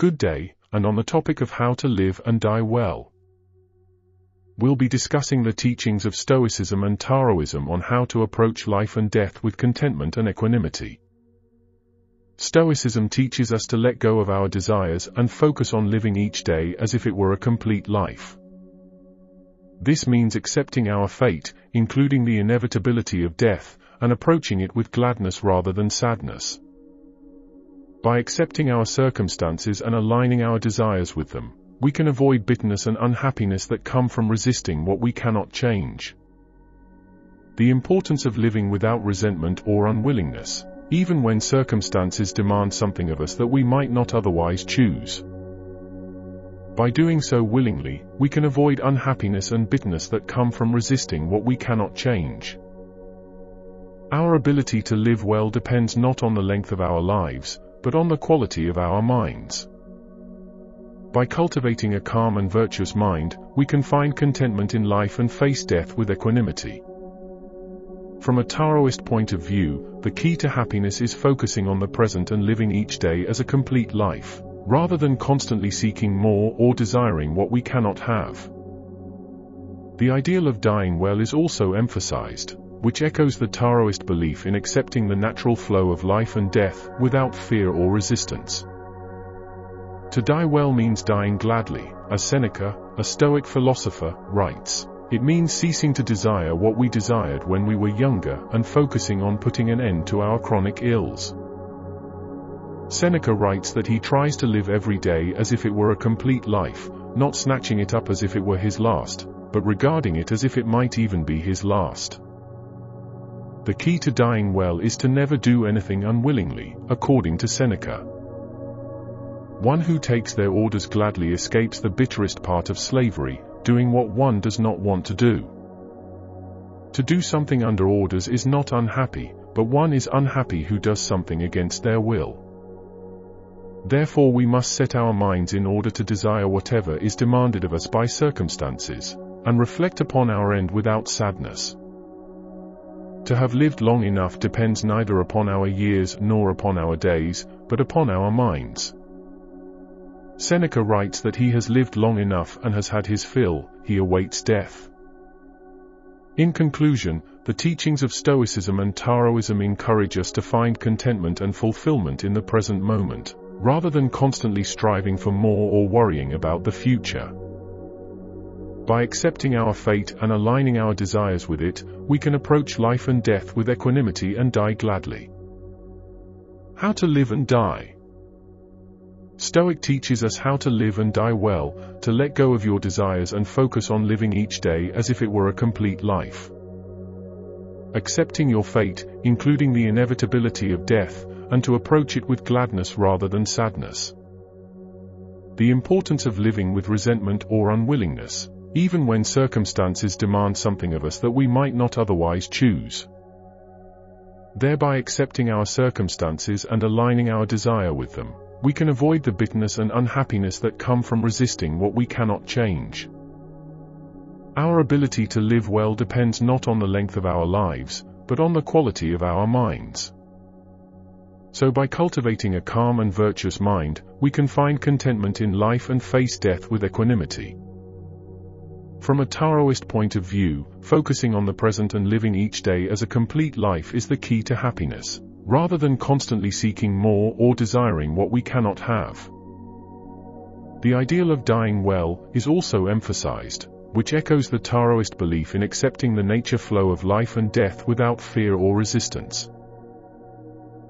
Good day, and on the topic of how to live and die well. We'll be discussing the teachings of Stoicism and Taoism on how to approach life and death with contentment and equanimity. Stoicism teaches us to let go of our desires and focus on living each day as if it were a complete life. This means accepting our fate, including the inevitability of death, and approaching it with gladness rather than sadness. By accepting our circumstances and aligning our desires with them, we can avoid bitterness and unhappiness that come from resisting what we cannot change. The importance of living without resentment or unwillingness, even when circumstances demand something of us that we might not otherwise choose. By doing so willingly, we can avoid unhappiness and bitterness that come from resisting what we cannot change. Our ability to live well depends not on the length of our lives, but on the quality of our minds. By cultivating a calm and virtuous mind, we can find contentment in life and face death with equanimity. From a Taoist point of view, the key to happiness is focusing on the present and living each day as a complete life, rather than constantly seeking more or desiring what we cannot have. The ideal of dying well is also emphasized, which echoes the Taoist belief in accepting the natural flow of life and death without fear or resistance. To die well means dying gladly, as Seneca, a Stoic philosopher, writes. It means ceasing to desire what we desired when we were younger and focusing on putting an end to our chronic ills. Seneca writes that he tries to live every day as if it were a complete life, not snatching it up as if it were his last, but regarding it as if it might even be his last. The key to dying well is to never do anything unwillingly, according to Seneca. One who takes their orders gladly escapes the bitterest part of slavery, doing what one does not want to do. To do something under orders is not unhappy, but one is unhappy who does something against their will. Therefore we must set our minds in order to desire whatever is demanded of us by circumstances, and reflect upon our end without sadness. To have lived long enough depends neither upon our years nor upon our days, but upon our minds. Seneca writes that he has lived long enough and has had his fill, he awaits death. In conclusion, the teachings of Stoicism and Taoism encourage us to find contentment and fulfillment in the present moment, rather than constantly striving for more or worrying about the future. By accepting our fate and aligning our desires with it, we can approach life and death with equanimity and die gladly. How to live and die. Stoic teaches us how to live and die well, to let go of your desires and focus on living each day as if it were a complete life. Accepting your fate, including the inevitability of death, and to approach it with gladness rather than sadness. The importance of living with resentment or unwillingness even when circumstances demand something of us that we might not otherwise choose. Thereby accepting our circumstances and aligning our desire with them, we can avoid the bitterness and unhappiness that come from resisting what we cannot change. Our ability to live well depends not on the length of our lives, but on the quality of our minds. So by cultivating a calm and virtuous mind, we can find contentment in life and face death with equanimity. From a Taoist point of view, focusing on the present and living each day as a complete life is the key to happiness, rather than constantly seeking more or desiring what we cannot have. The ideal of dying well is also emphasized, which echoes the Taoist belief in accepting the nature flow of life and death without fear or resistance.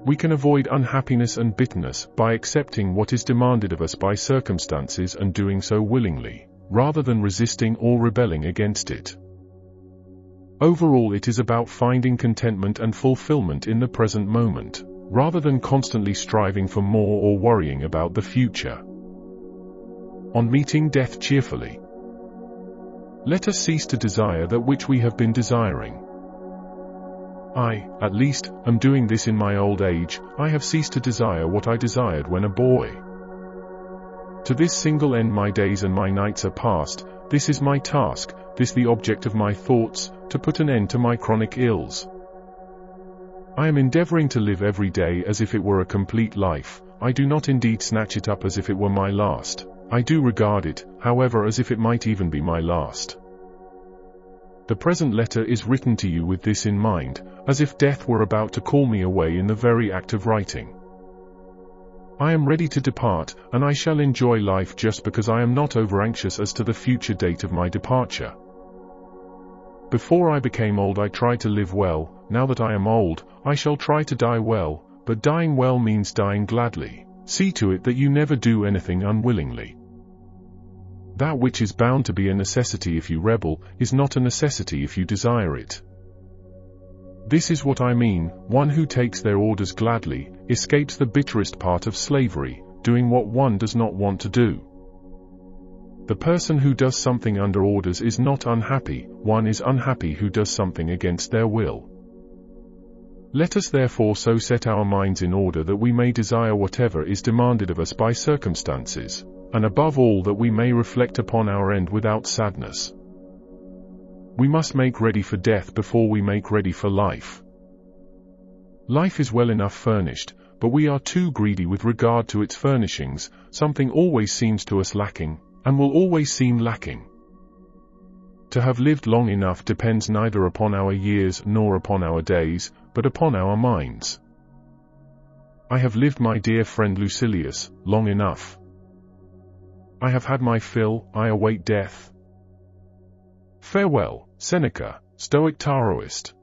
We can avoid unhappiness and bitterness by accepting what is demanded of us by circumstances and doing so willingly rather than resisting or rebelling against it. Overall it is about finding contentment and fulfillment in the present moment, rather than constantly striving for more or worrying about the future. On meeting death cheerfully. Let us cease to desire that which we have been desiring. I, at least, am doing this in my old age, I have ceased to desire what I desired when a boy. To this single end my days and my nights are past, this is my task, this the object of my thoughts, to put an end to my chronic ills. I am endeavoring to live every day as if it were a complete life, I do not indeed snatch it up as if it were my last. I do regard it, however, as if it might even be my last. The present letter is written to you with this in mind, as if death were about to call me away in the very act of writing. I am ready to depart, and I shall enjoy life just because I am not over anxious as to the future date of my departure. Before I became old I tried to live well, now that I am old, I shall try to die well, but dying well means dying gladly. See to it that you never do anything unwillingly. That which is bound to be a necessity if you rebel, is not a necessity if you desire it. This is what I mean, one who takes their orders gladly, escapes the bitterest part of slavery, doing what one does not want to do. The person who does something under orders is not unhappy, one is unhappy who does something against their will. Let us therefore so set our minds in order that we may desire whatever is demanded of us by circumstances, and above all that we may reflect upon our end without sadness. We must make ready for death before we make ready for life. Life is well enough furnished, but we are too greedy with regard to its furnishings, something always seems to us lacking, and will always seem lacking. To have lived long enough depends neither upon our years nor upon our days, but upon our minds. I have lived my dear friend Lucilius, long enough. I have had my fill, I await death. Farewell, Seneca, Stoic Taoist.